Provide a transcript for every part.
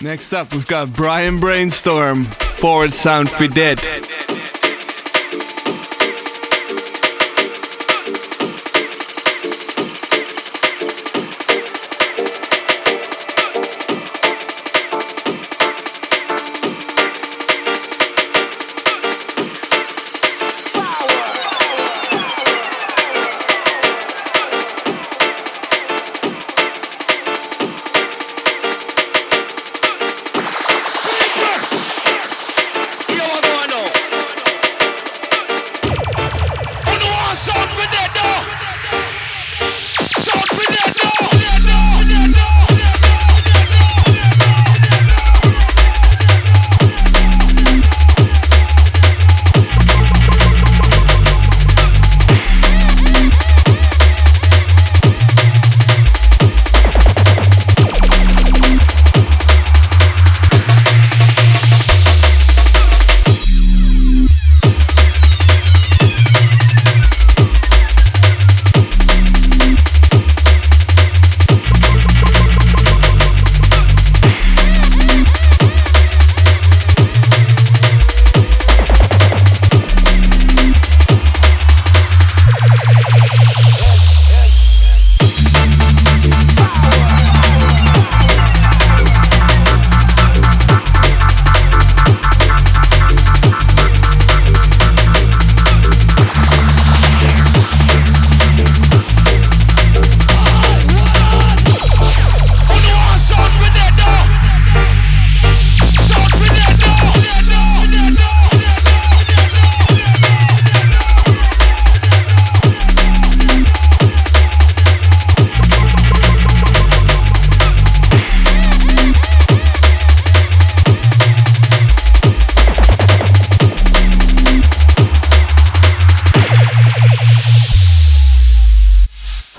Next up, we've got Brian Brainstorm, Forward Sound for Dead.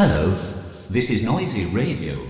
Hello, this is Noisy Radio